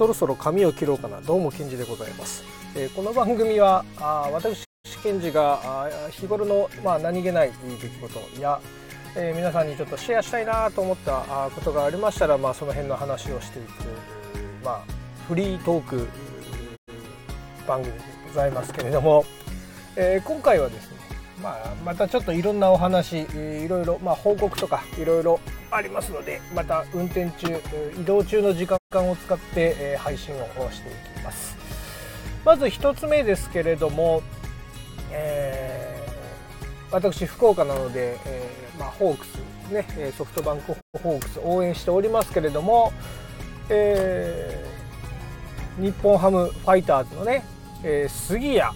そろそろ髪を切ろうかな。どうもケンジでございます、えー、この番組はあ私ケンジが日頃の、まあ、何気ない出来事や、えー、皆さんにちょっとシェアしたいなと思ったことがありましたら、まあ、その辺の話をしていく、まあ、フリートーク番組でございますけれども、えー、今回はですねまあ、またちょっといろんなお話いろいろ、まあ、報告とかいろいろありますのでまた運転中移動中の時間を使って配信をしていきます。まず1つ目ですけれども、えー、私福岡なので、えーまあ、ホークスねソフトバンクホークス応援しておりますけれども、えー、日本ハムファイターズのね、えー、杉谷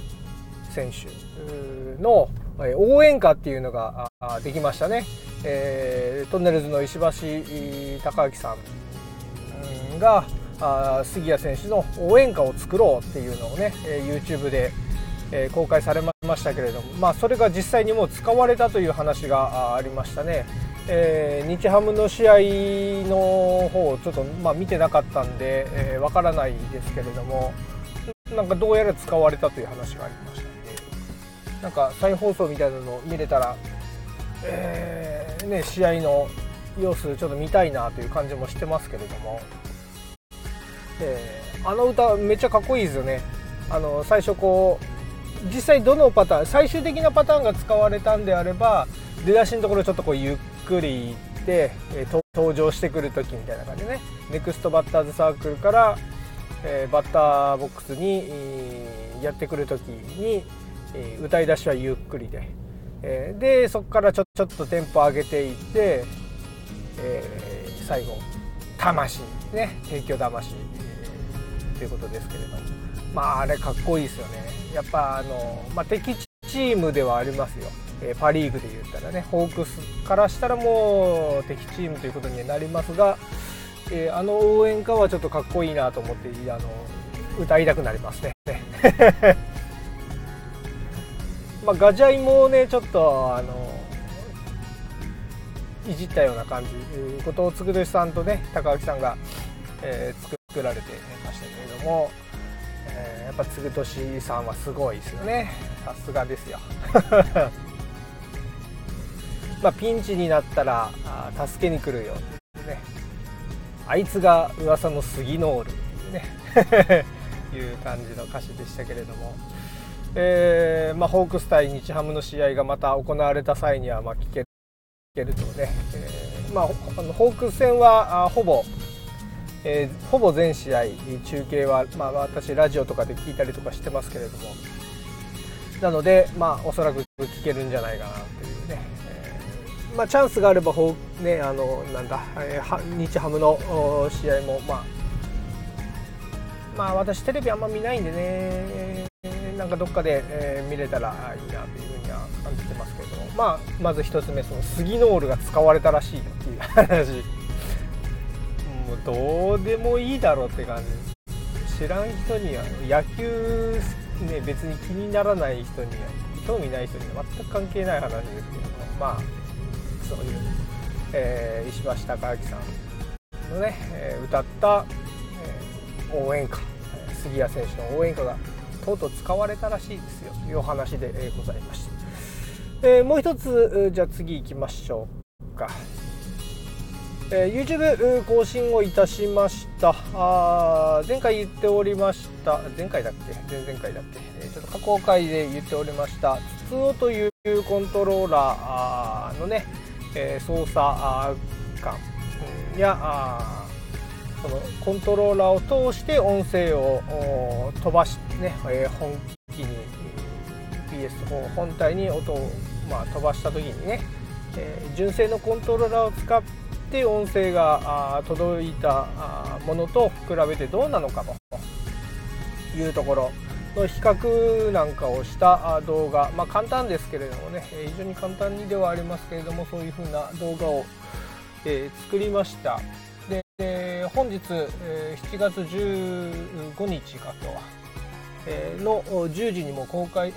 選手の応援歌っていうのができましたね、えー、トンネルズの石橋貴明さんが杉谷選手の応援歌を作ろうっていうのをね YouTube で公開されましたけれども、まあ、それが実際にもう使われたという話がありましたね。えー、日ハムの試合の方をちょっと、まあ、見てなかったんでわ、えー、からないですけれどもなんかどうやら使われたという話がありましたなんか再放送みたいなのを見れたら、えー、ね、試合の様子ちょっと見たいなという感じもしてますけれども、えー、あの歌めっちゃかっこいいですよね。あの最初こう実際どのパターン最終的なパターンが使われたんであれば出だしのところちょっとこうゆっくりいって、えー、登場してくる時みたいな感じでね。ネクストバッターズサークルから、えー、バッターボックスに、やってくる時にえ歌い出しはゆっくりで、えでそこからちょちょっとテンポ上げていって、え、最後魂。ね提供魂、え、ということですけれども。まああれかっこいいですよね。やっぱあの、まあ、敵チームではありますよ、えパ・リーグで言ったらね。ホークスからしたらもう敵チームということになりますが、え、あの応援歌はちょっとかっこいいなと思ってあの歌いたくなりますね。まあ、ガジャイもねちょっとあのいじったような感じ後藤嗣さんとね高脇さんが、えー、作られてましたけれども、えー、やっぱ嗣俊さんはすごいですよね。さすがですよ。まあピンチになったら助けに来るよってね。あいつが噂の杉ノールっていうね。いう感じの歌詞でしたけれども。えーまあ、ホークス対日ハムの試合がまた行われた際には、まあ、聞けるとね、えーまあ、あのホークス戦はあほぼ、えー、ほぼ全試合中継は、まあ、私ラジオとかで聞いたりとかしてますけれども。なので、まあ、おそらく聞けるんじゃないかなというね、えーまあ、チャンスがあればほ、ね、あのなんだ、え、日ハムの試合も、まあ、まあ私テレビあんま見ないんでね。なんかどっかで、えー、見れたらいいなというふうには感じてますけれど。も、まあ、まず1つ目その杉ノールが使われたらしいよっていう話。もうどうでもいいだろうって感じ。知らん人には野球、ね、別に気にならない人には興味ない人には全く関係ない話ですけども。まあそういう、えー、石橋貴明さんのね、え、歌った、え、応援歌。杉谷選手の応援歌がとうとう使われたらしいですよ。というお話でございました、えー、もう一つじゃあ次行きましょうか、えー、YouTube 更新をいたしました。あ前回言っておりました。前回だっけ？前々回だっけ、ちょっと過去回で言っておりました。筒尾というコントローラーのね、え、操作感。やそのコントローラーを通して音声を飛ばしね、え本機に PS4 本体に音を、まあ、飛ばした時にね、え純正のコントローラーを使って音声が届いたものと比べてどうなのかというところの比較なんかをした動画、まあ、簡単ですけれどもね非常に簡単にではありますけれどもそういうふうな動画を、え作りました。で本日、え7月15日かと、えの10時にも公開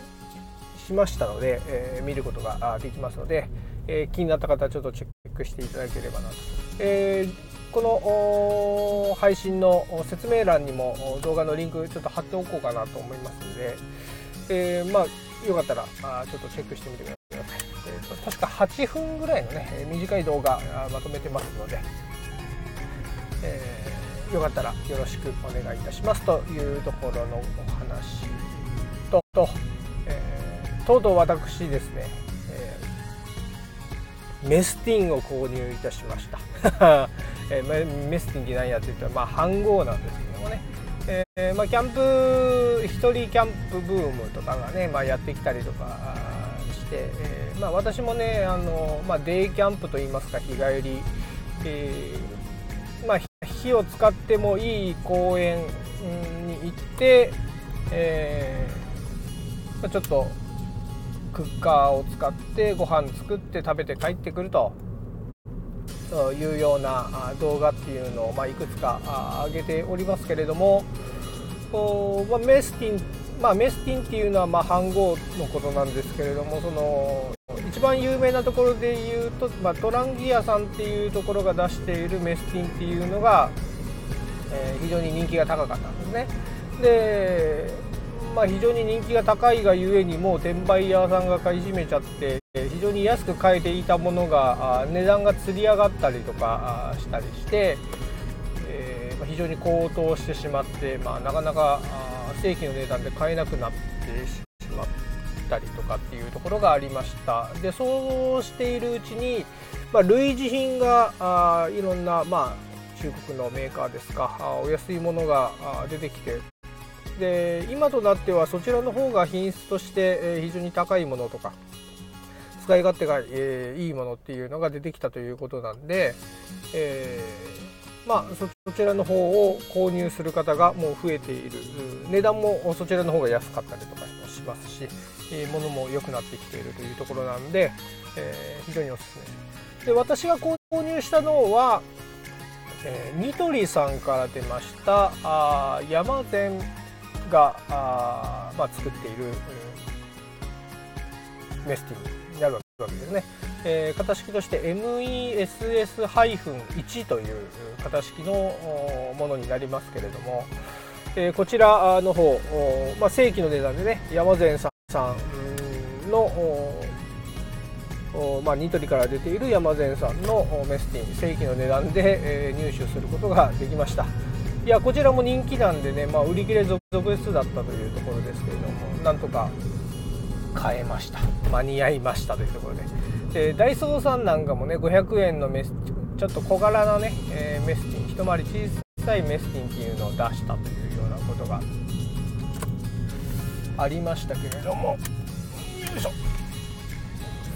しましたので、え見ることができますので、え気になった方はちょっとチェックしていただければなと。えこの配信の説明欄にも動画のリンクちょっと貼っておこうかなと思いますので、えー、まあよかったらあちょっとチェックしてみてください。えー、確か8分ぐらいのね短い動画まとめてますので、えー、よかったらよろしくお願いいたしますというところのお話とと、えー、とうとう私ですね、えー、メスティンを購入いたしました、えー、メスティンって何やって言ったらまあ飯盒なんですけどもね、えーまあ、キャンプ一人キャンプブームとかがね、まあ、やってきたりとかして、えーまあ、私もねあの、まあ、デイキャンプといいますか日帰り、えー、火を使ってもいい公園に行って、えー、ちょっとクッカーを使ってご飯作って食べて帰ってくると。いうような動画っていうのを、ま、いくつか上げておりますけれども、まあ、メスティンまあ、メスティンっていうのはまあ飯盒のことなんですけれどもその一番有名なところで言うと、まあ、トランギアさんっていうところが出しているメスティンっていうのが、えー、非常に人気が高かったんですね。でまあ、非常に人気が高いがゆえにもう転売屋さんが買い占めちゃって非常に安く買えていたものが値段がつり上がったりとかしたりして、えー、非常に高騰してしまって、まあ、なかなか正規の値段で買えなくなってしまったりとかっていうところがありました。でそうしているうちに、まあ、類似品があいろんな、まあ、中国のメーカーですかあお安いものが出てきて。で今となってはそちらの方が品質として、非常に高いものとか使い勝手が、えー、いいものっていうのが出てきたということなんで、えーまあ、そちらの方を購入する方がもう増えている。値段もそちらの方が安かったりとかもしますし、えー、物も良くなってきているというところなんで、えー、非常におすすめ。で私が購入したのは、えー、ニトリさんから出ましたあ山善があ、まあ、作っている、メスティン。になるわけですね。えー、型式として MESS-1 という型式のものになりますけれども、えー、こちらの方、まあ、正規の値段でね山善さんのまあ、ニトリから出ている山善さんのメスティン正規の値段で、えー、入手することができましたいやこちらも人気なんでね、まあ、売り切れ続々だったというところですけれどもなんとか買えました。間に合いましたというところで。でダイソーさんなんかもね500円のメスちょっと小柄なね、えー、メスティン一回り小さいメスティンっていうのを出したというようなことがありましたけれども。よいしょ、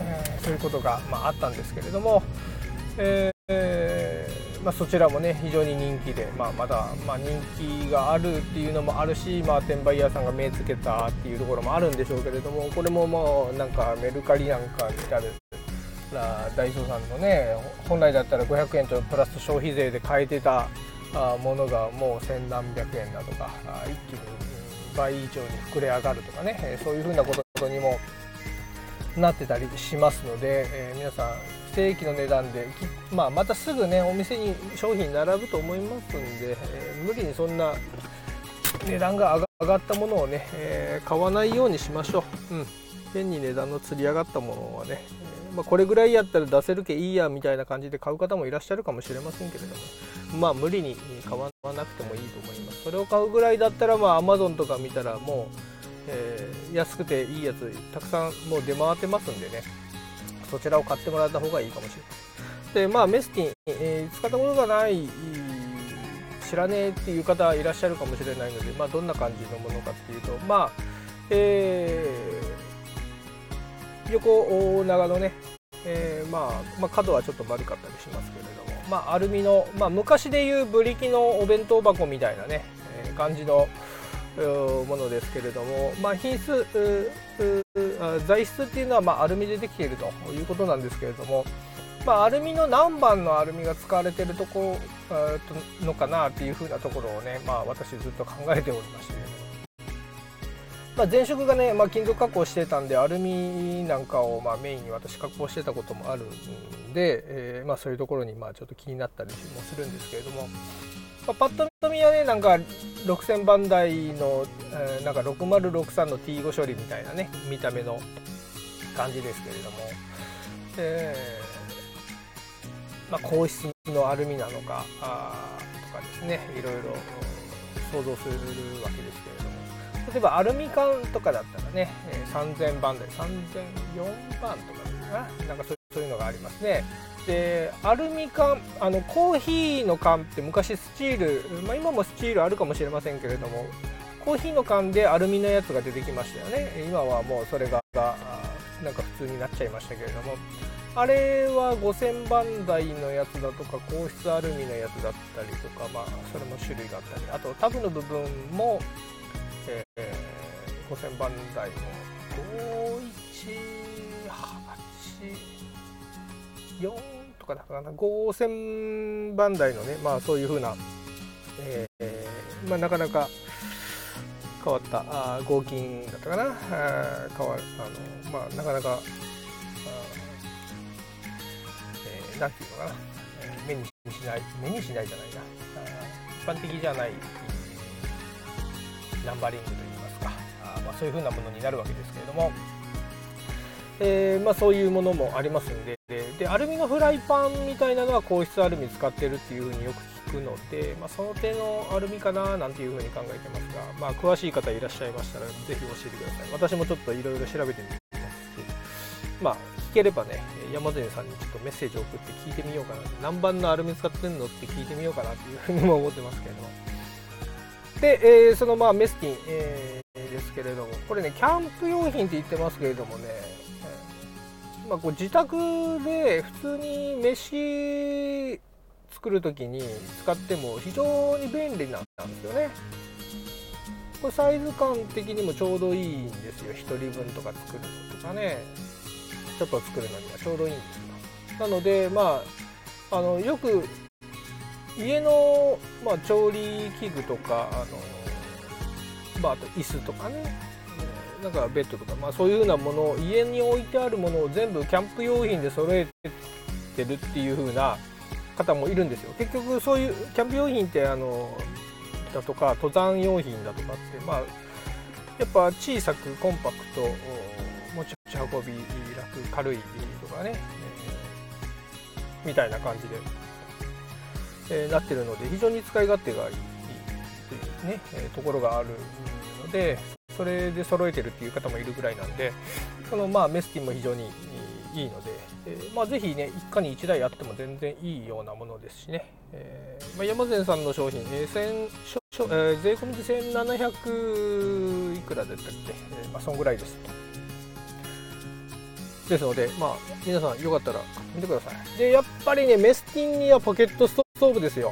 えー、そういうことが、まあ、あったんですけれども、えー、まあ、そちらもね非常に人気で、まあ、まだ、まあ、人気があるっていうのもあるし、まあ、転売屋さんが目つけたっていうところもあるんでしょうけれどもこれももうなんかメルカリなんか見たらダイソーさんのね本来だったら500円とプラス消費税で買えてたものがもう千何百円だとか一気に倍以上に膨れ上がるとかねそういうふうなことにもなってたりしますので、えー、皆さん正規の値段で、まあ、またすぐねお店に商品並ぶと思いますんで、えー、無理にそんな値段が上がったものをね、えー、買わないようにしましょう、うん、変に値段のつり上がったものはね、まあ、これぐらいやったら出せるけいいやみたいな感じで買う方もいらっしゃるかもしれませんけれどもまあ無理に買わなくてもいいと思います。それを買うぐらいだったらまあ Amazon とか見たらもう、えー、安くていいやつたくさんもう出回ってますんでね。そちらを買ってもらった方がいいかもしれませんでまあメスティン、えー、使ったことがない知らねえっていう方いらっしゃるかもしれないので、まあ、どんな感じのものかっていうとまあえー横長のね、えー、まあ、まあ、角はちょっと丸かったりしますけれども、まあ、アルミの、まあ、昔でいうブリキのお弁当箱みたいなね、えー、感じのものですけれども、まあ、品質材質っていうのは、ま、アルミでできているということなんですけれども、まあ、アルミの何番のアルミが使われてるとこのかなっていうふうなところをね、まあ、私ずっと考えておりまして、まあ、前職がね、まあ、金属加工してたんでアルミなんかをまメインに私加工してたこともあるんで、えー、ま、そういうところにまあちょっと気になったりもするんですけれども、まあ、パッと見はねなんか6000番台の、えー、なんか6063の T5 処理みたいなね見た目の感じですけれども、えー、まあ、硬質のアルミなのかあとかですね。いろいろ想像するわけですけれども。例えばアルミ缶とかだったらね、えー、3000番台3004番とかですかなんかそういうのがありますね。でアルミ缶あのコーヒーの缶って昔スチール、まあ、今もスチールあるかもしれませんけれどもコーヒーの缶でアルミのやつが出てきましたよね。今はもうそれがなんか普通になっちゃいましたけれども。あれは5000番台のやつだとか硬質アルミのやつだったりとかまあそれも種類があったり。あとタブの部分も、えー、5000番台の5184かだかな5000番台のねまあそういうふうな、えー、まあなかなか変わったあ合金だったかな。あ変わあの、まあ、なかなかえー、なんていうのかな、目にしない目にしないじゃないな。一般的じゃないナンバリングといいますか。あ、まあ、そういうふうなものになるわけですけれども、えーまあ、そういうものもありますんで。アルミのフライパンみたいなのは硬質アルミ使ってるっていうふうによく聞くので、まあ、その手のアルミかななんていうふうに考えてますが、まあ、詳しい方いらっしゃいましたらぜひ教えてください。私もちょっといろいろ調べてみますしまあ聞ければね山善さんにちょっとメッセージを送って聞いてみようかな。何番のアルミ使ってんのって聞いてみようかなっていうふうにも思ってますけれども。で、えー、そのまあメスティン、えー、ですけれども。これねキャンプ用品って言ってますけれどもねまあ、こう自宅で普通に飯作る時に使っても非常に便利なんですよね。これサイズ感的にもちょうどいいんですよ。1人分とか作るのとかね。ちょっと作るのにはちょうどいいんですよ。なのでまああのよく家の、まあ、調理器具とかあの、まあ、あと椅子とかね。なんかベッドとか、まあ、そういうようなものを家に置いてあるものを全部キャンプ用品で揃えてるっていう風な方もいるんですよ。結局そういうキャンプ用品ってあのだとか登山用品だとかってまあやっぱ小さくコンパクト持ち運び楽軽いとかね、えー、みたいな感じで、えー、なってるので非常に使い勝手がいいというね、えー、ところがあるのでそれで揃えてるっていう方もいるぐらいなんでこのまあメスティンも非常にいいので、えー、まあ、ぜひね一家に1台あっても全然いいようなものですしね、えー、まあ、山善さんの商品、えーえー、税込みで1700いくらだったっけ、えー、まあ、そんぐらいです。ですので、まあ、皆さんよかったら買ってみてください。でやっぱりねメスティンにはポケットストーブですよ。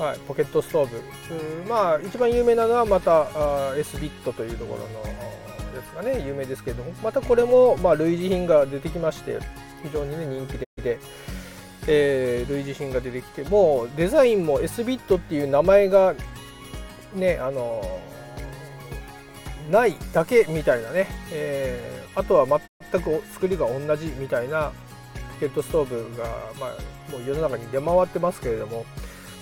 はい、ポケットストーブまあ一番有名なのはまたあ S ビットというところのやつがね有名ですけれどもまたこれも、まあ、類似品が出てきまして非常にね人気で、えー、類似品が出てきてもうデザインも S ビットっていう名前がねあのないだけみたいなね、えー、あとは全く作りが同じみたいなポケットストーブが、まあ、もう世の中に出回ってますけれども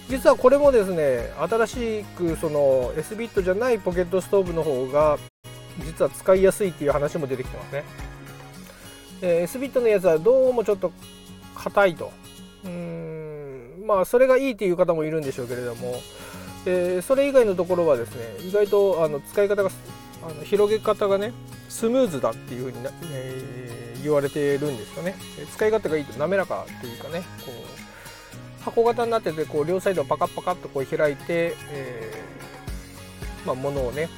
実はこれもですね新しくその S ビットじゃないポケットストーブの方が実は使いやすいっていう話も出てきてますね。え、S ビットのやつはどうもちょっと硬いと。うんまあそれがいいっていう方もいるんでしょうけれども、えー、それ以外のところはですね意外とあの使い方があの広げ方がねスムーズだっていうふうにな、えー、言われてるんですよね。使い勝手がいいと滑らかというかねこう箱型になっててこう両サイドをパカッパカッとこう開いて、えーまあ、物をね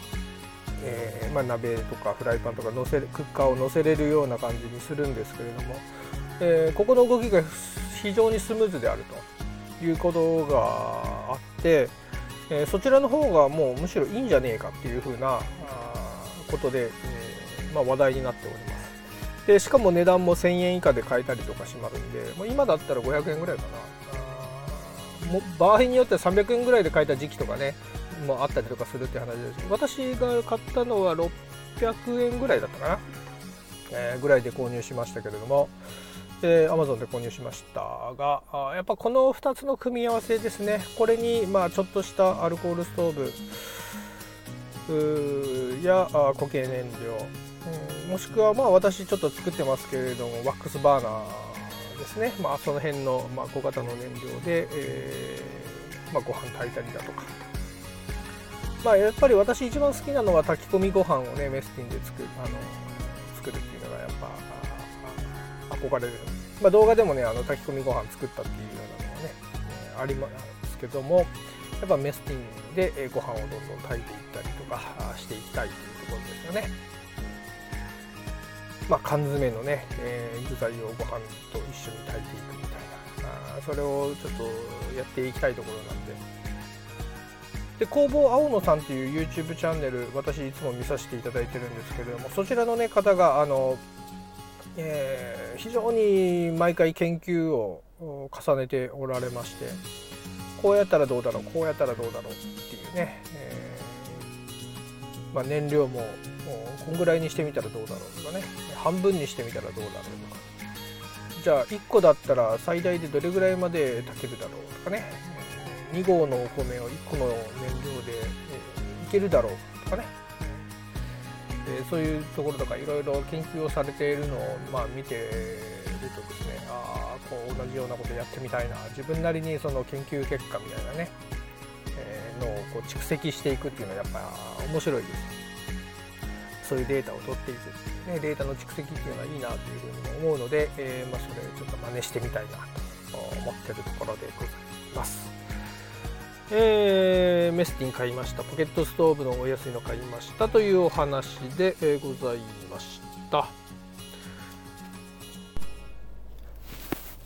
えー、まあ、鍋とかフライパンとか乗せクッカーを乗せれるような感じにするんですけれども、えー、ここの動きが非常にスムーズであるということがあって、えー、そちらの方がもうむしろいいんじゃねえかっていうふうなことで、えまあ、話題になっております。でしかも値段も1000円以下で買えたりとかしますんでもう今だったら500円ぐらいかな。場合によっては300円ぐらいで買えた時期とかねもあったりとかするって話です私が買ったのは600円ぐらいだったかな、えー、ぐらいで購入しましたけれども、えー、Amazon で購入しましたがあやっぱこの2つの組み合わせですね。これにまあちょっとしたアルコールストーブやあ固形燃料、うん、もしくはまあ私ちょっと作ってますけれどもワックスバーナーですね、まあ、その辺の、まあ、小型の燃料で、えーまあ、ご飯炊いたりだとか。まあ、やっぱり私一番好きなのは炊き込みご飯をねメスティンで作るあの作るっていうのがやっぱ憧れる、まあ、動画でもねあの炊き込みご飯作ったっていうようなのはね、え、ありますけどもやっぱメスティンでご飯をどんどん炊いていったりとかしていきたいというところですよね。まあ、缶詰のね、えー、具材をご飯と一緒に炊いていくみたいなあそれをちょっとやっていきたいところなんで。で工房青野さんという YouTube チャンネル私いつも見させていただいてるんですけれどもそちらの、ね、方があの、えー、非常に毎回研究を重ねておられましてこうやったらどうだろうこうやったらどうだろうっていうね、えー、まあ、燃料もこんぐらいにしてみたらどうだろうとかね半分にしてみたらどうだろうとか。じゃあ1個だったら最大でどれぐらいまで炊けるだろうとかね。2合のお米を1個の燃料で、いけるだろうとかね、そういうところとかいろいろ研究をされているのを、まあ、見てるとですねああこう同じようなことやってみたいな。自分なりにその研究結果みたいなね、のをこう蓄積していくっていうのはやっぱ面白いです。そういうデータを取っていく、ね、データの蓄積っていうのはいいなというふうに思うので、えー、まあ、それちょっと真似してみたいなと思ってるところでございます。えー、メスティン買いました。ポケットストーブのお安いの買いましたというお話で、えー、ございました。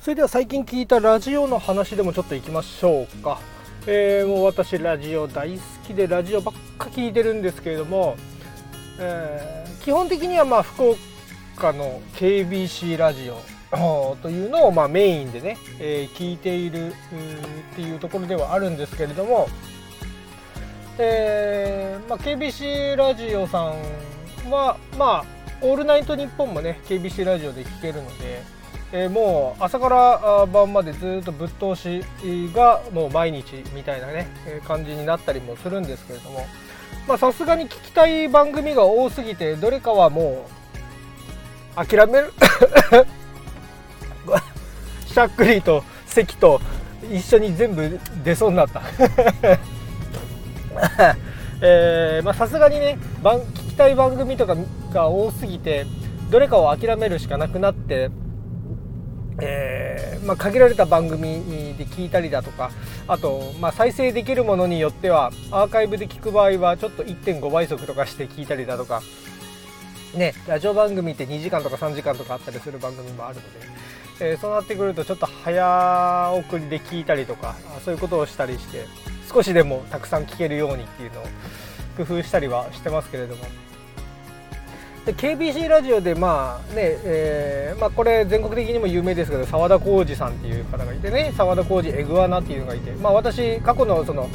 それでは最近聞いたラジオの話でもちょっといきましょうか、えー、もう私ラジオ大好きでラジオばっか聞いてるんですけれども、えー、基本的にはまあ福岡の KBC ラジオというのをまあメインでね、えー、聞いているっていうところではあるんですけれども、えーまあ、KBC ラジオさんはまあ「オールナイトニッポン」もね KBC ラジオで聞けるので、えー、もう朝から晩までずっとぶっ通しがもう毎日みたいなね感じになったりもするんですけれどもさすがに聞きたい番組が多すぎてどれかはもう諦める。しゃっくりと咳と一緒に全部出そうになった。えー、まあさすがにね聞きたい番組とかが多すぎてどれかを諦めるしかなくなって、えー、まあ、限られた番組で聞いたりだとかあと、まあ、再生できるものによってはアーカイブで聞く場合はちょっと1.5倍速とかして聞いたりだとかねラジオ番組って2時間とか3時間とかあったりする番組もあるのでえー、そうなってくるとちょっと早送りで聞いたりとかそういうことをしたりして少しでもたくさん聞けるようにっていうのを工夫したりはしてますけれども。で KBC ラジオでまあね、えー、まあ、これ全国的にも有名ですけど澤田浩二さんっていう方がいてね澤田浩二エグアナっていうのがいてまあ私過去のその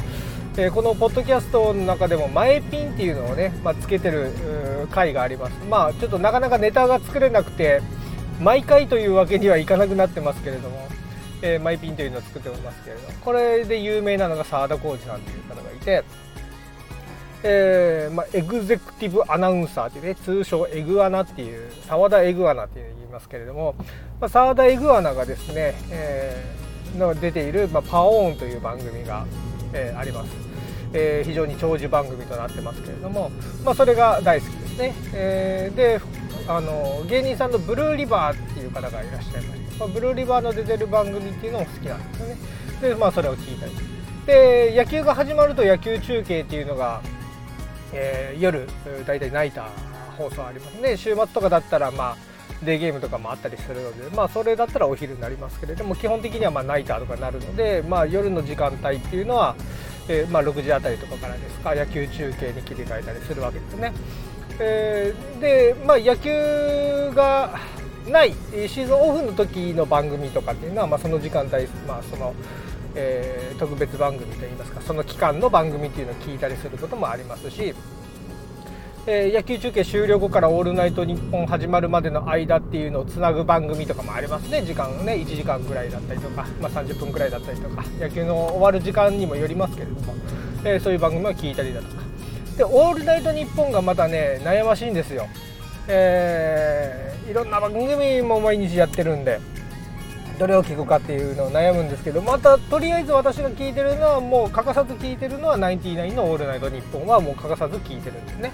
えー、このポッドキャストの中でも前ピンっていうのをね、まあ、つけてる回があります。まあちょっとなかなかネタが作れなくて毎回というわけにはいかなくなってますけれども、えー、マイピンというのを作っておりますけれどこれで有名なのが澤田浩二さんという方がいて、えーまあ、エグゼクティブアナウンサーっていうね通称エグアナっていう澤田エグアナっていう言いますけれども、まあ、澤田エグアナがですね、えー、の出ている、まあ、パオーンという番組が、えー、あります。えー、非常に長寿番組となってますけれども、まあ、それが大好きですね。えー、であの芸人さんのブルーリバーっていう方がいらっしゃいまして、まあ、ブルーリバーの出てる番組っていうのも好きなんですよねでまあそれを聞いたりで野球が始まると野球中継っていうのが、えー、夜大体ナイター放送ありますね週末とかだったらまあデーゲームとかもあったりするので、まあ、それだったらお昼になりますけれども基本的にはまナイターとかになるので、まあ、夜の時間帯っていうのは、えー、まあ、6時あたりとかからですか野球中継に切り替えたりするわけですね。えー、で、まあ、野球がないシーズンオフの時の番組とかっていうのは、まあ、その時間帯、まあそのえー、特別番組といいますかその期間の番組っていうのを聞いたりすることもありますし、えー、野球中継終了後から「オールナイトニッポン」始まるまでの間っていうのをつなぐ番組とかもありますね。時間ね1時間ぐらいだったりとか、まあ、30分ぐらいだったりとか野球の終わる時間にもよりますけれども、えー、そういう番組を聞いたりだとか。で「オールナイトニッポン」がまたね悩ましいんですよ、えー、いろんな番組も毎日やってるんで。どれを聞くかっていうのを悩むんですけどまたとりあえず私が聞いてるのはもう欠かさず聞いてるのはナインティナインの「オールナイトニッポン」はもう欠かさず聞いてるんですね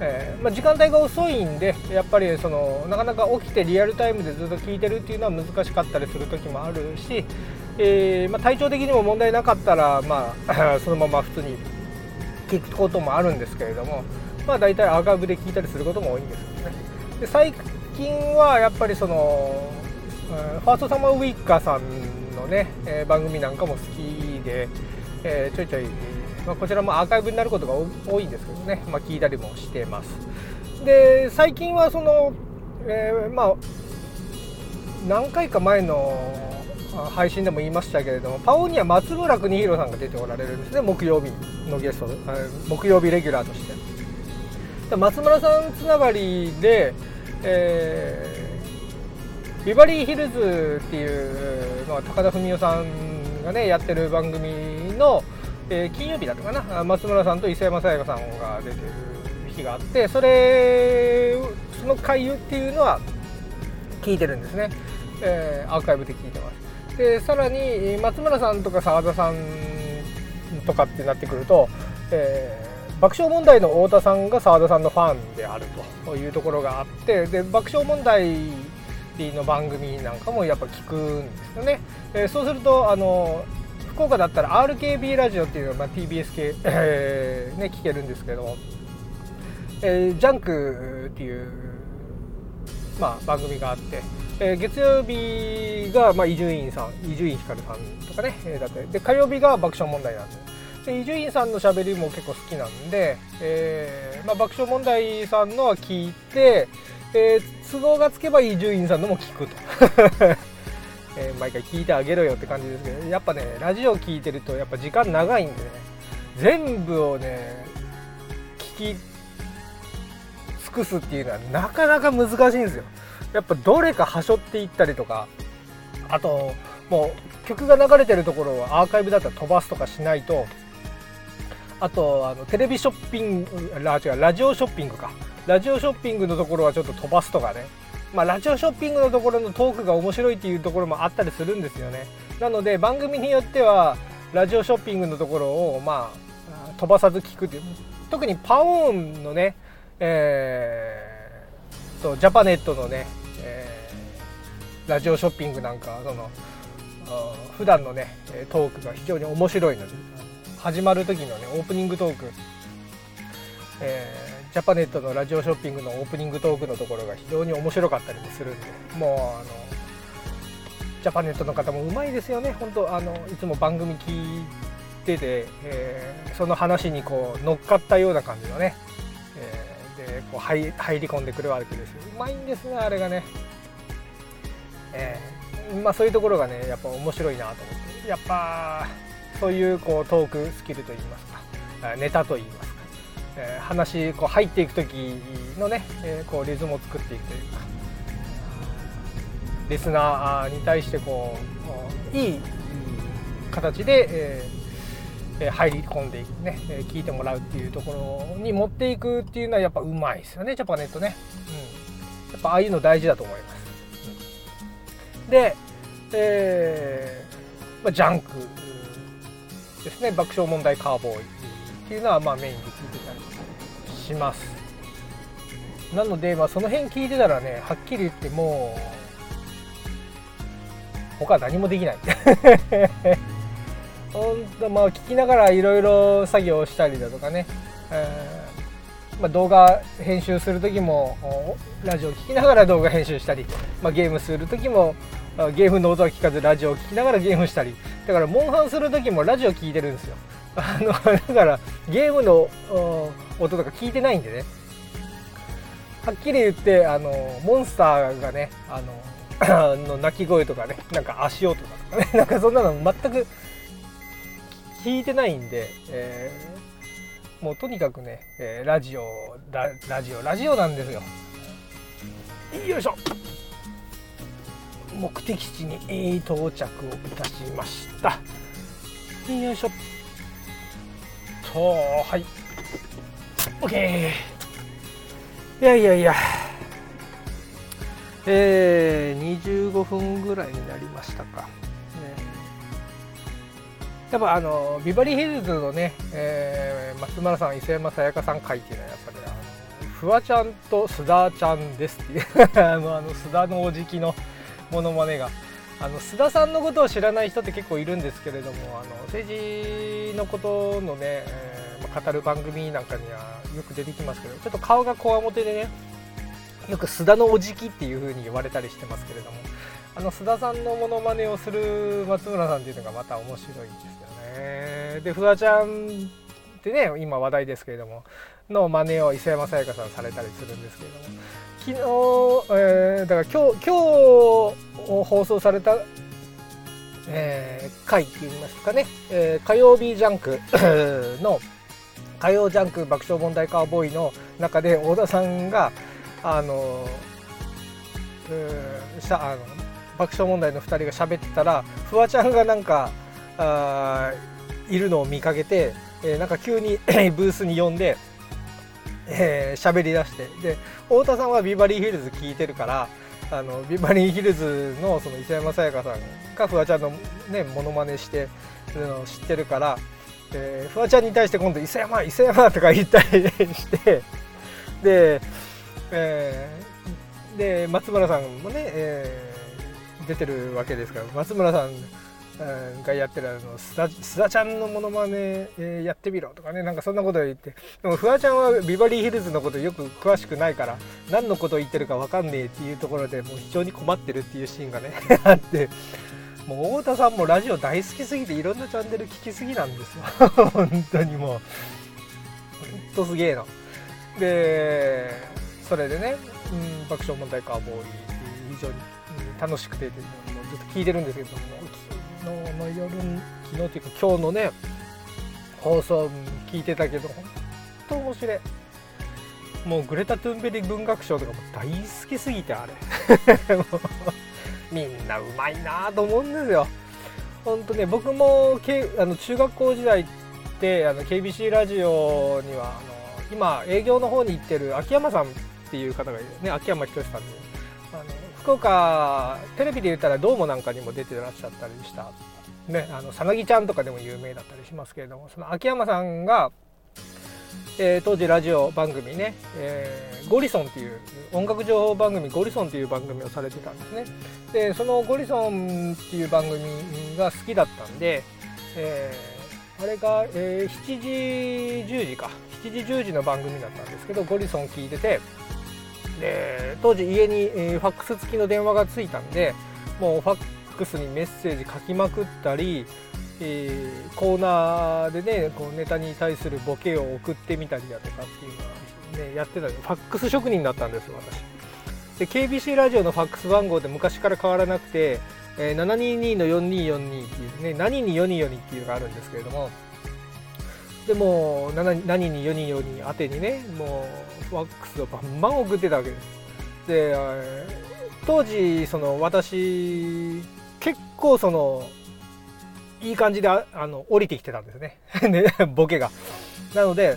えー、まあ、時間帯が遅いんでやっぱりそのなかなか起きてリアルタイムでずっと聞いてるっていうのは難しかったりする時もあるし、えー、まあ、体調的にも問題なかったら、まあ、そのまま普通に聞くこともあるんですけれども、まあ、大体アーカイブで聞いたりすることも多いんですよね。で最近はやっぱりそのファーストサマーウイカさんのね、えー、番組なんかも好きで、えー、ちょいちょいまあ、こちらもアーカイブになることが多いんですけどね、まあ、聞いたりもしてます。で最近はその、えー、まあ何回か前の配信でも言いましたけれどもパオには松村邦弘さんが出ておられるんですね木曜日のゲスト木曜日レギュラーとして。松村さんつながりで、えー、ビバリーヒルズっていう、まあ、高田文夫さんがねやってる番組の、えー、金曜日だったかな。松村さんと伊勢山さやかさんが出てる日があってそれその回遊っていうのは聞いてるんですね、えー、アーカイブで聞いてます。でさらに松村さんとか澤田さんとかってなってくると、えー、爆笑問題の太田さんが澤田さんのファンであるというところがあってで爆笑問題の番組なんかもやっぱ聞くんですよね、えー、そうするとあの福岡だったら RKB ラジオっていうのまあ、TBS 系、えー、ね、聞けるんですけど、えー、ジャンクっていう、まあ、番組があって、えー、月曜日が伊集院さん伊集院光さんとかね、えー、だってで火曜日が爆笑問題なんで。伊集院さんのしゃべりも結構好きなんで、えーまあ、爆笑問題さんのは聞いて、えー、都合がつけば伊集院さんのも聞くと。えー、毎回聞いてあげろよって感じですけどやっぱねラジオ聞いてるとやっぱ時間長いんでね。全部をね聞き尽くすっていうのはなかなか難しいんですよ。やっぱどれかはしょっていったりとかあともう曲が流れてるところをアーカイブだったら飛ばすとかしないとあとあのテレビショッピング違うラジオショッピングか。ラジオショッピングのところはちょっと飛ばすとかね。まあ、ラジオショッピングのところのトークが面白いっていうところもあったりするんですよね。なので番組によってはラジオショッピングのところをまあ飛ばさず聞くっていう。特にパオーンのねえー、とジャパネットのね、えー、ラジオショッピングなんかその普段のねトークが非常に面白いので始まる時のねオープニングトーク、えジャパネットのラジオショッピングのオープニングトークのところが非常に面白かったりもするんでもうあのジャパネットの方もうまいですよね。本当あのいつも番組聞いてて、えー、その話にこう乗っかったような感じのね、えー、でこう入入り込んでくるわけですうまいんですねあれがね、えー、まあそういうところがねやっぱ面白いなと思って。やっぱそういうこうトークスキルといいますかネタといいますか。えー、話こう入っていく時のね、えー、こうリズムを作っていくというか。リスナーに対してこういい形で、えー、入り込んでいくね聞いてもらうっていうところに持っていくっていうのはやっぱうまいですよねジャパネットね、うん、やっぱああいうの大事だと思います、で、えーまあ、ジャンクですね。爆笑問題カーボーイっていうのはまあメインで聞いてたりします。なので、まあ、その辺聞いてたらねはっきり言ってもう他何もできない。本当まあ聞きながらいろいろ作業したりだとかね、えー、まあ、動画編集する時もラジオ聞きながら動画編集したり、まあ、ゲームする時もゲームの音は聞かずラジオを聞きながらゲームしたり。だからモンハンする時もラジオ聞いてるんですよ。あのだからゲームの音とか聞いてないんでね。はっきり言ってあのモンスターがねあの の鳴き声とかねなんか足音とかね なんかそんなの全く聞いてないんで、えー、もうとにかくね、えー、ラジオララジオラジオなんですよ。よいしょ。目的地に到着をいたしました。よいしょ。とはい。OK いやいやいや。えー、25分ぐらいになりましたか、ね、やっぱあのビバリーヒルズのね、えー、松村さん伊勢山さやかさん会っていうのはやっぱり、あのフワちゃんと須田ちゃんですっていう。あの須田のおじきのモノマネが。あの須田さんのことを知らない人って結構いるんですけれどもあの政治のことのね、えーまあ、語る番組なんかにはよく出てきますけどちょっと顔がこわもてでねよく須田のおじきっていう風に言われたりしてますけれどもあの須田さんのモノマネをする松村さんっていうのがまた面白いんですよね。でフワちゃんってね今話題ですけれどもの真似を磯山さやかさんされたりするんですけれども。昨日、えー、だから今日今日放送された、えー、回って言いますかね、えー、火曜日ジャンク の火曜ジャンク爆笑問題カーボーイの中で太田さんがあのうしたあの爆笑問題の2人が喋ってたらフワちゃんがなんかあいるのを見かけて、えー、なんか急に ブースに呼んでえー、喋り出して。で太田さんはビバリーヒルズ聞いてるからあのビバリーヒルズのその伊勢山さやかさんがフワちゃんのねモノマネしてるのを知ってるから、えー、フワちゃんに対して今度「伊勢山伊勢山」とか言ったりしてで,、えー、で松村さんもね、えー、出てるわけですから松村さんがやってるあの須田須田ちゃんのものまね、やってみろとかねなんかそんなこと言って。でもフワちゃんはビバリーヒルズのことよく詳しくないから何のことを言ってるか分かんねえっていうところでもう非常に困ってるっていうシーンがね あって。もう太田さんもラジオ大好きすぎていろんなチャンネル聞きすぎなんですよ。本当にもう。ほんとすげえの。でそれでね、うん、爆笑問題カーボーイ非常に、楽しくててずっと聞いてるんですけども。の夜昨日っていうか今日のね放送聞いてたけど本当面白い。もうグレタ・トゥンベリ文学賞とかも大好きすぎてあれ。みんなうまいなと思うんですよ。本当ね僕もけあの中学校時代ってあの KBC ラジオにはあの今営業の方に行ってる秋山さんっていう方がいるね秋山仁さんで福岡テレビで言ったら「どうも」なんかにも出てらっしゃったりした。ねあのさなぎちゃんとかでも有名だったりしますけれどもその秋山さんが、えー、当時ラジオ番組ね、えー、ゴリソンっていう音楽情報番組ゴリソンっていう番組をされてたんですね。でそのゴリソンっていう番組が好きだったんで、えー、あれが、え、7時10時か。7時10時の番組だったんですけどゴリソン聞いててで当時家に、えー、ファックス付きの電話がついたんでもうファックスにメッセージ書きまくったり、えー、コーナーでねこうネタに対するボケを送ってみたりだとかっていうのは、ね、やってたファックス職人だったんです私。で KBC ラジオのファックス番号って昔から変わらなくて、えー、722の4242っていうね何に4242っていうのがあるんですけれどもでも何に4242宛てにねもうファックスをバンバン送ってたわけです。で当時その私結構そのいい感じであの降りてきてたんですね。ねボケが。なので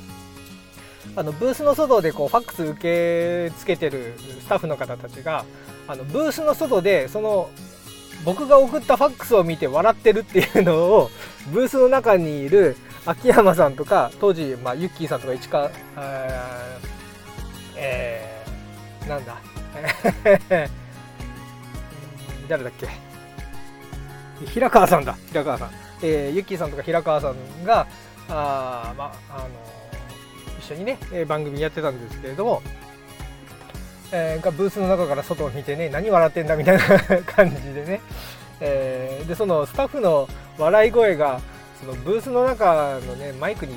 あのブースの外でこうファックス受け付けてるスタッフの方たちがあのブースの外でその僕が送ったファックスを見て笑ってるっていうのをブースの中にいる秋山さんとか当時、まあ、ユッキーさんとか市川えー、なんだ？誰だっけ？平川さんだ。平川さん、えー、ユッキーさんとか平川さんがあ、まあ、あの一緒にね番組やってたんですけれども、えー、がブースの中から外を見てね何笑ってんだみたいな感じでね、えー、でそのスタッフの笑い声がそのブースの中のねマイクに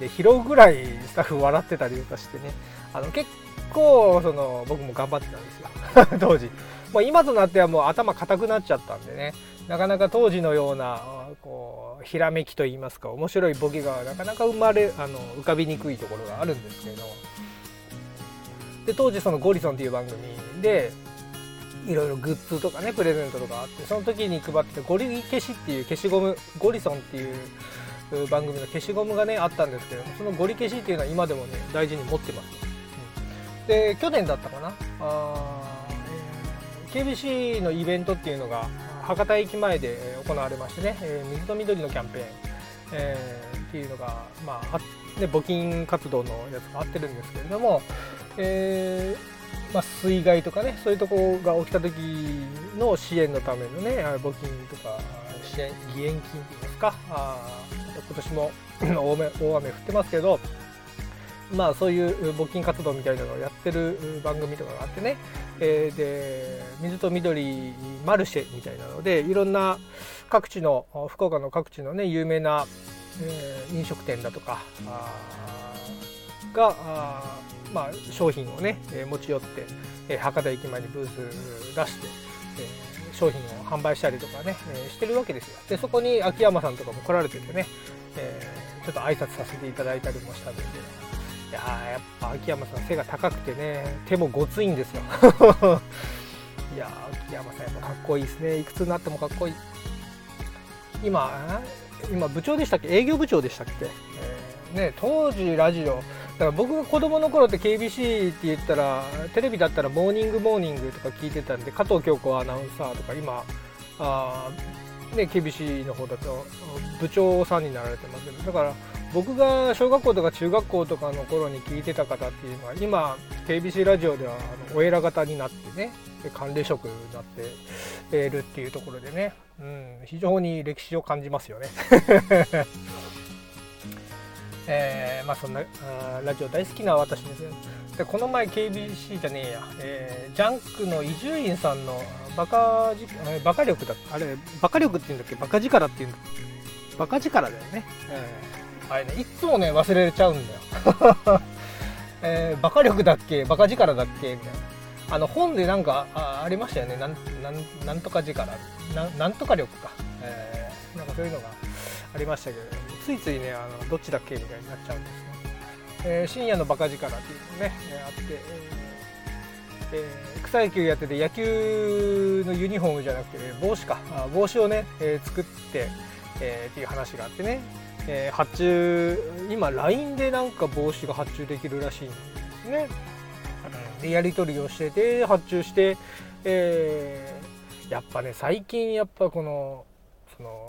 で拾うぐらいスタッフ笑ってたりとかしてね。あの結構その僕も頑張ってたんですよ。当時。まあ、今となってはもう頭固くなっちゃったんでね。なかなか当時のようなこうひらめきといいますか面白いボケがなかなか生まれあの浮かびにくいところがあるんですけど。で当時そのゴリソンっていう番組でいろいろグッズとかねプレゼントとかあってその時に配ってたゴリ消しっていう消しゴムゴリソンっていう番組の消しゴムがねあったんですけどそのゴリ消しっていうのは今でもね大事に持ってます、うん、で去年だったかな？あ、えー、KBC のイベントっていうのが博多駅前で行われましてね、えー、水と緑のキャンペーン、えー、っていうのが、まあね、募金活動のやつがあってるんですけれども、えまあ、水害とかねそういうとこが起きた時の支援のためのね募金とか支援義援金といいますか。あ今年も 大雨降ってますけどまあそういう募金活動みたいなのをやってる番組とかがあってね、えー、で水と緑マルシェみたいなのでいろんな各地の福岡の各地のね有名な、えー、飲食店だとかがまあ、商品をねえ持ち寄って、え、博多駅前にブース出して、え、商品を販売したりとかね、え、してるわけですよ。でそこに秋山さんとかも来られててね、え、ちょっと挨拶させていただいたりもしたんでいややっぱ秋山さん背が高くてね手もごついんですよ。いや秋山さんやっぱかっこいいですね。いくつになってもかっこいい。今今部長でしたっけ？営業部長でしたっけ、え、ね当時ラジオだから僕が子供の頃って KBC って言ったらテレビだったら「モーニングモーニング」とか聞いてたんで加藤京子アナウンサーとか今あね KBC の方だと部長さんになられてますけどだから僕が小学校とか中学校とかの頃に聞いてた方っていうのは今 KBC ラジオではあのお偉方になってね管理職になっているっていうところでね、うん、非常に歴史を感じますよね。えー、まあそんなあラジオ大好きな私ですね。でこの前 KBC じゃねえや、えー、ジャンクの伊集院さんのバカじバカ力だあれバカ力っていうんだっけ？バカ力っていうんだっけ？バカ力だよね。えーあれねいつもね忘れちゃうんだよ、えー、バカ力だっけ？バカ力だっけ？みたいな。あの本でなんかあありましたよね。なんなんなんとか力。ななんとか力か、えー、なんかそういうのがありましたけどついついねあのどっちだっけみたいになっちゃうんですね、えー、深夜のバカ力っていうのね、え、あって、えー、草野球やってて野球のユニフォームじゃなくてね帽子か。帽子をね、えー、作って、えー、っていう話があってね。えー、発注今 LINE でなんか帽子が発注できるらしいんですね。でやり取りをしてて発注して、えー、やっぱね最近やっぱこのその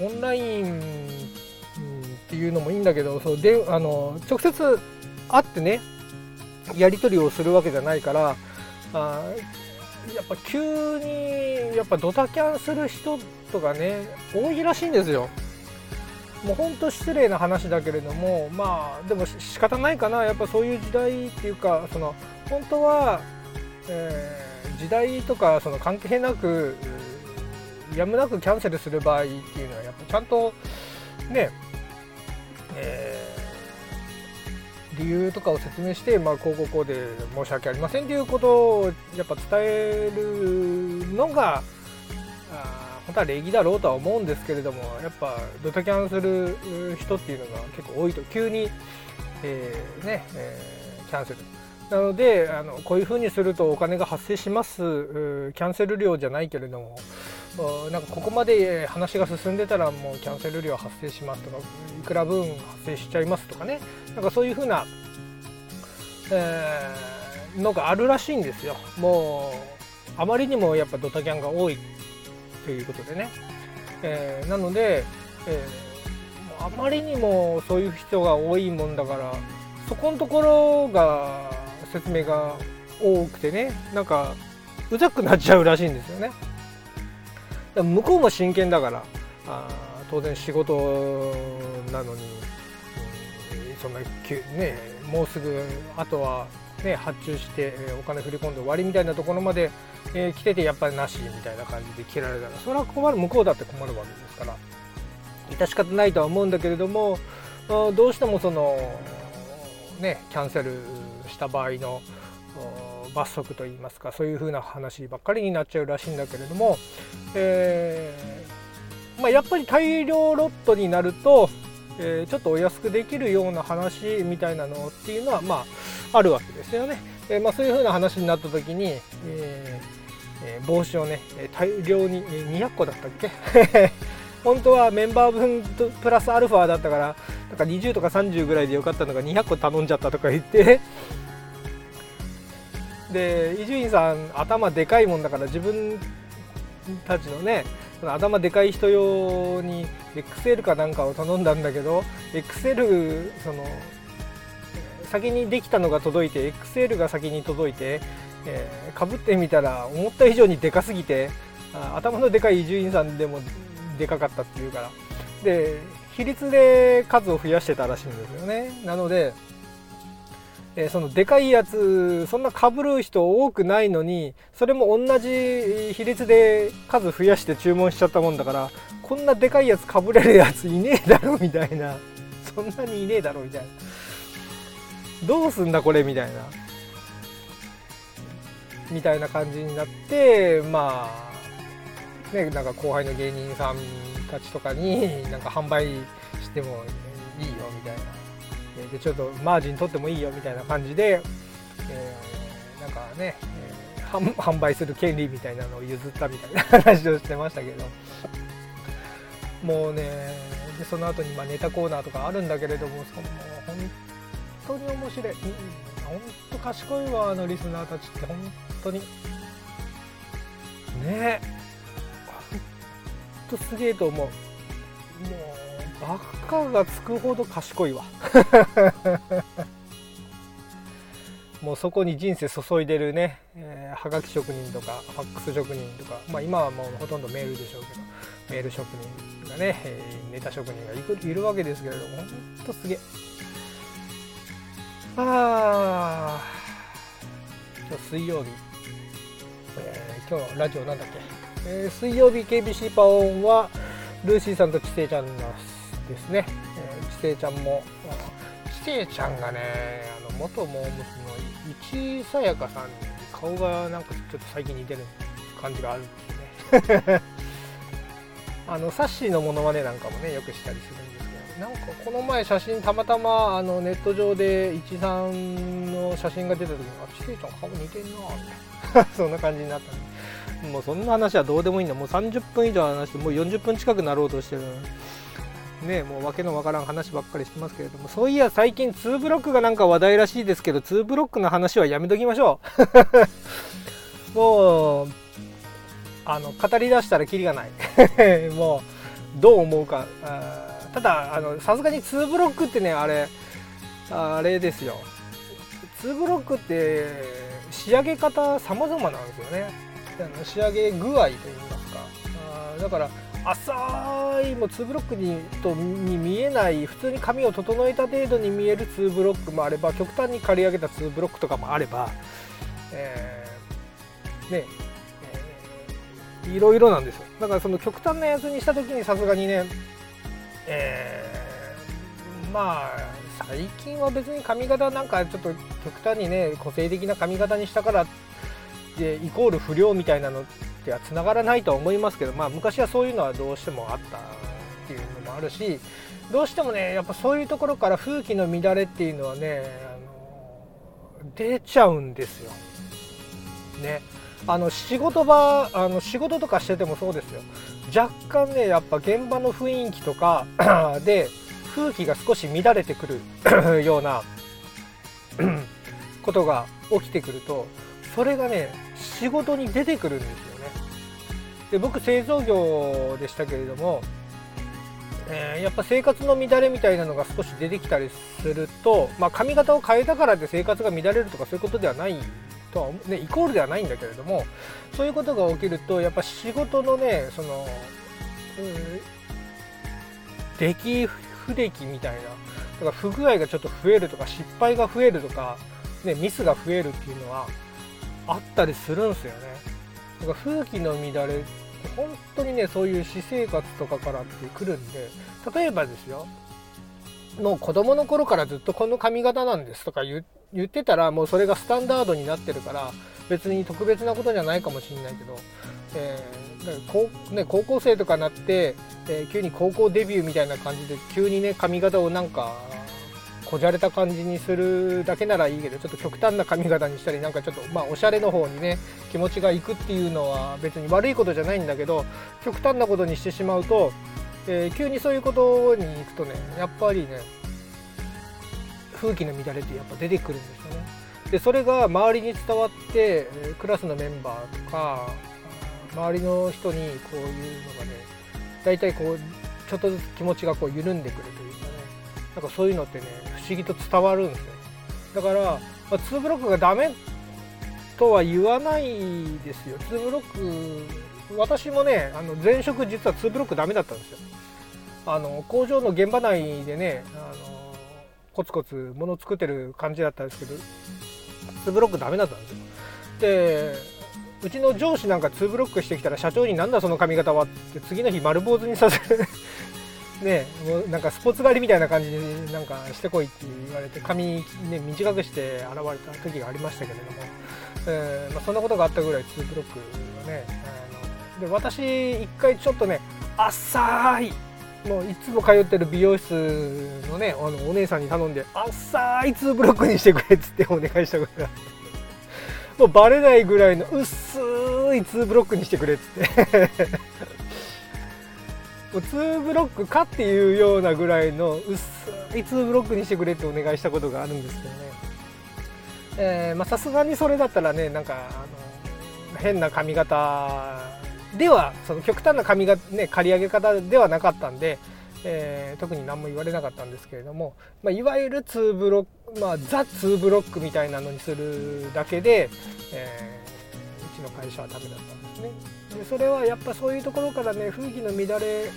オンラインっていうのもいいんだけどそうであの直接会ってねやり取りをするわけじゃないからあやっぱ急にやっぱドタキャンする人とかね多いらしいんですよ。もうほんと失礼な話だけれどもまあでも仕方ないかなやっぱそういう時代っていうかその本当は、えー、時代とかその関係なくやむなくキャンセルする場合っていうのはやっぱちゃんとね、えー、理由とかを説明して、まあ、こうこうこうで申し訳ありませんっていうことをやっぱ伝えるのがあ本当は礼儀だろうとは思うんですけれどもやっぱドタキャンする人っていうのが結構多いと急に、えー、ね、えー、キャンセル。なのであのこういうふうにするとお金が発生しますキャンセル料じゃないけれどもなんかここまで話が進んでたらもうキャンセル料発生しますとかいくら分発生しちゃいますとかね。なんかそういうふうな、えー、のがあるらしいんですよ。もうあまりにもやっぱドタキャンが多いということでね、えー、なので、えー、あまりにもそういう人が多いもんだからそこのところが説明が多くてね。なんかうざくなっちゃうらしいんですよね。向こうも真剣だからあ当然仕事なのに、うん、そんなねもうすぐあとはね、発注してお金振り込んで終わりみたいなところまで、えー、来ててやっぱりなしみたいな感じで切られたらそれは困る向こうだって困るわけですから。致し方ないとは思うんだけれどもどうしてもそのねキャンセルした場合の罰則といいますかそういう風な話ばっかりになっちゃうらしいんだけれども、えー、まあ、やっぱり大量ロットになると、えー、ちょっとお安くできるような話みたいなのっていうのは、まあ、あるわけですよね。えまあ、そういう風な話になった時に、ええ帽子をね大量に200個だったっけ？本当はメンバー分プラスアルファだったからなんか20とか30ぐらいでよかったのが200個頼んじゃったとか言ってで伊集院さん頭でかいもんだから自分たちのね頭でかい人用に XL かなんかを頼んだんだけど XL その先にできたのが届いて XL が先に届いてかぶ、ってみたら思った以上にでかすぎて頭のでかい伊集院さんでもでかかったっていうから。で比率で数を増やしてたらしいんですよね。なので、え、そのでかいやつそんなかぶる人多くないのにそれも同じ比率で数増やして注文しちゃったもんだからこんなでかいやつかぶれるやついねえだろみたいな。そんなにいねえだろみたいな。どうすんだこれみたいな。みたいな感じになってまあねなんか後輩の芸人さんたちとかになんか販売してもいいよみたいな。でちょっとマージン取ってもいいよみたいな感じで、えー、なんかね、えー、販売する権利みたいなのを譲ったみたいな話をしてましたけど。もうねでその後にまネタコーナーとかあるんだけれどもその本当に面白い、本当賢いわあのリスナーたちって本当に。ね。本当すげえと思う。もうバカがつくほど賢いわ。もうそこに人生注いでるね、えー、はがき職人とかファックス職人とか、まあ、今はもうほとんどメールでしょうけど。メール職人がね、えー、ネタ職人がいるわけですけれどもほんとすげえ。ああ今日水曜日、えー、今日ラジオなんだっけ、えー、水曜日 KBC パオンはルーシーさんと知性ちゃんのですね、えー、知性ちゃんも知性ちゃんがねあの元モームスの市さやかさんに顔がなんかちょっと最近似てる感じがあるんですよね。あのサッシーのモノマネなんかもねよくしたりするんですけどなんかこの前写真たまたまあのネット上で一さんの写真が出た時に「あちせいちゃん顔似てんな」みたいなそんな感じになったんで。もうそんな話はどうでもいいんだ。もう30分以上話してもう40分近くなろうとしてるねもう訳のわからん話ばっかりしてますけれどもそういや最近2ブロックがなんか話題らしいですけど2ブロックの話はやめときましょう。もうあの語りだしたらキリがない。もうどう思うか。あたださすがに2ブロックってねあれあれですよ。2ブロックって仕上げ方様々なんですよね。仕上げ具合といいますか。あだから浅いもう2ブロックにとに見えない普通に髪を整えた程度に見える2ブロックもあれば極端に刈り上げた2ブロックとかもあれば、えー、ねえいろいろなんですよ。だからその極端なやつにした時にさすがにねえー、まあ最近は別に髪型なんかちょっと極端にね個性的な髪型にしたからでイコール不良みたいなのってはつながらないとは思いますけどまあ昔はそういうのはどうしてもあったっていうのもあるしどうしてもねやっぱそういうところから風紀の乱れっていうのはねあの出ちゃうんですよ。ね。あの仕事場あの仕事とかしててもそうですよ若干ねやっぱ現場の雰囲気とか で空気が少し乱れてくる ような ことが起きてくるとそれがね仕事に出てくるんですよね。で僕製造業でしたけれども、えー、やっぱ生活の乱れみたいなのが少し出てきたりすると、まあ、髪型を変えたからで生活が乱れるとかそういうことではないとは、ね、イコールではないんだけれどもそういうことが起きるとやっぱ仕事のねその、うん、出来不出来みたいなだから不具合がちょっと増えるとか失敗が増えるとか、ね、ミスが増えるっていうのはあったりするんすよね。だから風紀の乱れ本当にねそういう私生活とかからってくるんで例えばですよもう子供の頃からずっとこの髪型なんですとか言ってたらもうそれがスタンダードになってるから別に特別なことじゃないかもしれないけど、えーこうね、高校生とかなって、えー、急に高校デビューみたいな感じで急にね髪型をなんかこじゃれた感じにするだけならいいけどちょっと極端な髪型にしたりなんかちょっとまあおしゃれの方にね気持ちがいくっていうのは別に悪いことじゃないんだけど極端なことにしてしまうと、えー、急にそういうことに行くとねやっぱりね風紀の乱れってやっぱ出てくるんですよね。でそれが周りに伝わってクラスのメンバーとか周りの人にこういうのがね大体こうちょっとずつ気持ちがこう緩んでくるというかなんかそういうのってね不思議と伝わるんですよ。だから、まあ、2ブロックがダメとは言わないですよ。2ブロック私もねあの前職実は2ブロックダメだったんですよ。あの工場の現場内でねあのコツコツ物作ってる感じだったんですけど2ブロックダメだったんですよ。でうちの上司なんか2ブロックしてきたら社長になんだその髪型はって次の日丸坊主にさせるねもうなんかスポーツ狩りみたいな感じになんかしてこいって言われて髪、ね、短くして現れた時がありましたけれども、えー、まあ、そんなことがあったぐらい2ブロックはねあので私一回ちょっとね浅いもういつも通ってる美容室のねあのお姉さんに頼んで浅い2ブロックにしてくれっつってお願いしたぐらいもうバレないぐらいの薄い2ブロックにしてくれっつって。2ブロックかっていうようなぐらいの薄い2ブロックにしてくれってお願いしたことがあるんですけどね、さすがにそれだったらねなんかあの変な髪型ではその極端な髪型ね刈り上げ方ではなかったんでえー、特に何も言われなかったんですけれども、まあ、いわゆる2ブロック、まあ、ザ2ブロックみたいなのにするだけで、えー、ちの会社はダメだったんですね。でそれはやっぱそういうところからね風紀の乱れ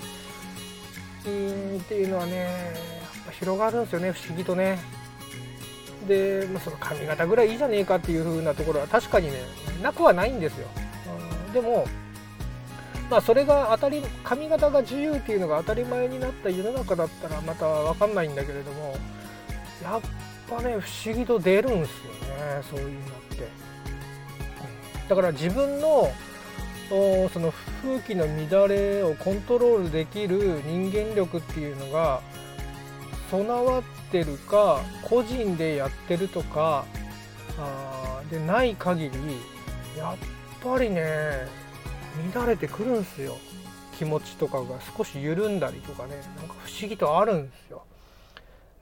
っていうのはねやっぱ広がるんですよね不思議とね。で、まあ、その髪型ぐらいいいじゃねえかっていう風なところは確かにねなくはないんですよ。うん、でもまあそれが当たり髪型が自由っていうのが当たり前になった世の中だったらまた分かんないんだけれどもやっぱね不思議と出るんですよねそういうの。だから自分のその風紀の乱れをコントロールできる人間力っていうのが備わってるか個人でやってるとかあでない限りやっぱりね乱れてくるんすよ。気持ちとかが少し緩んだりとかね。なんか不思議とあるんですよ。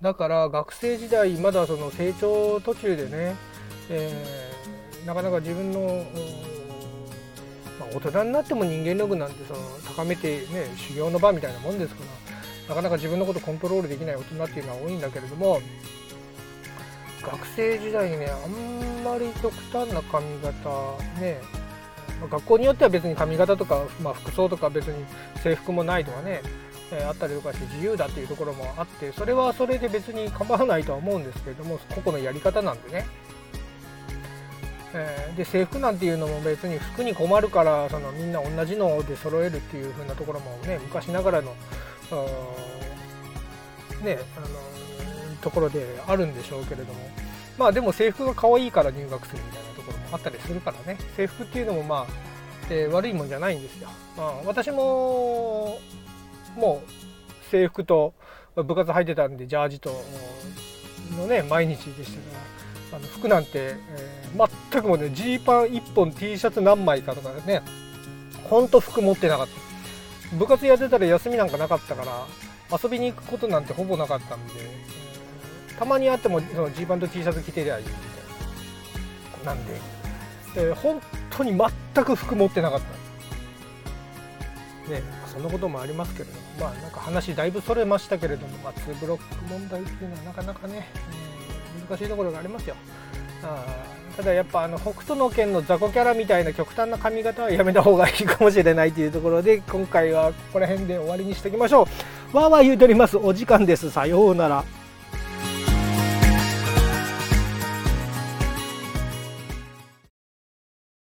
だから学生時代まだその成長途中でね、え、なかなか自分の、まあ、大人になっても人間力なんてその高めてね修行の場みたいなもんですからなかなか自分のことコントロールできない大人っていうのは多いんだけれども学生時代にねあんまり極端な髪型ね学校によっては別に髪型とか、まあ、服装とか別に制服もないとかね、えー、あったりとかして自由だっていうところもあってそれはそれで別に構わないとは思うんですけれども個々のやり方なんでね。えー、で制服なんていうのも別に服に困るからそのみんな同じので揃えるっていう風なところもね昔ながらのねあのところであるんでしょうけれども。まあでも制服が可愛いから入学するみたいなところもあったりするからね。制服っていうのもまあ、えー、悪いもんじゃないんですよ。まあ、私ももう制服と部活入ってたんでジャージとのね毎日でしたから。あの服なんて、えー、全くもねジーパン1本 T シャツ何枚かとかねほんと服持ってなかった。部活やってたら休みなんかなかったから遊びに行くことなんてほぼなかったんで、えー、たまにあってもそのジーパンと T シャツ着てりゃいいみたいななんで。えー、本当に全く服持ってなかった。ねそんなこともありますけれどもまあなんか話だいぶそれましたけれども、まあ、2ブロック問題っていうのはなかなかね、えー、難しいところがありますよ。あただやっぱあの北斗の拳の雑魚キャラみたいな極端な髪型はやめた方がいいかもしれないというところで今回はここら辺で終わりにしておきましょう。わーわー言うております。お時間です。さようなら。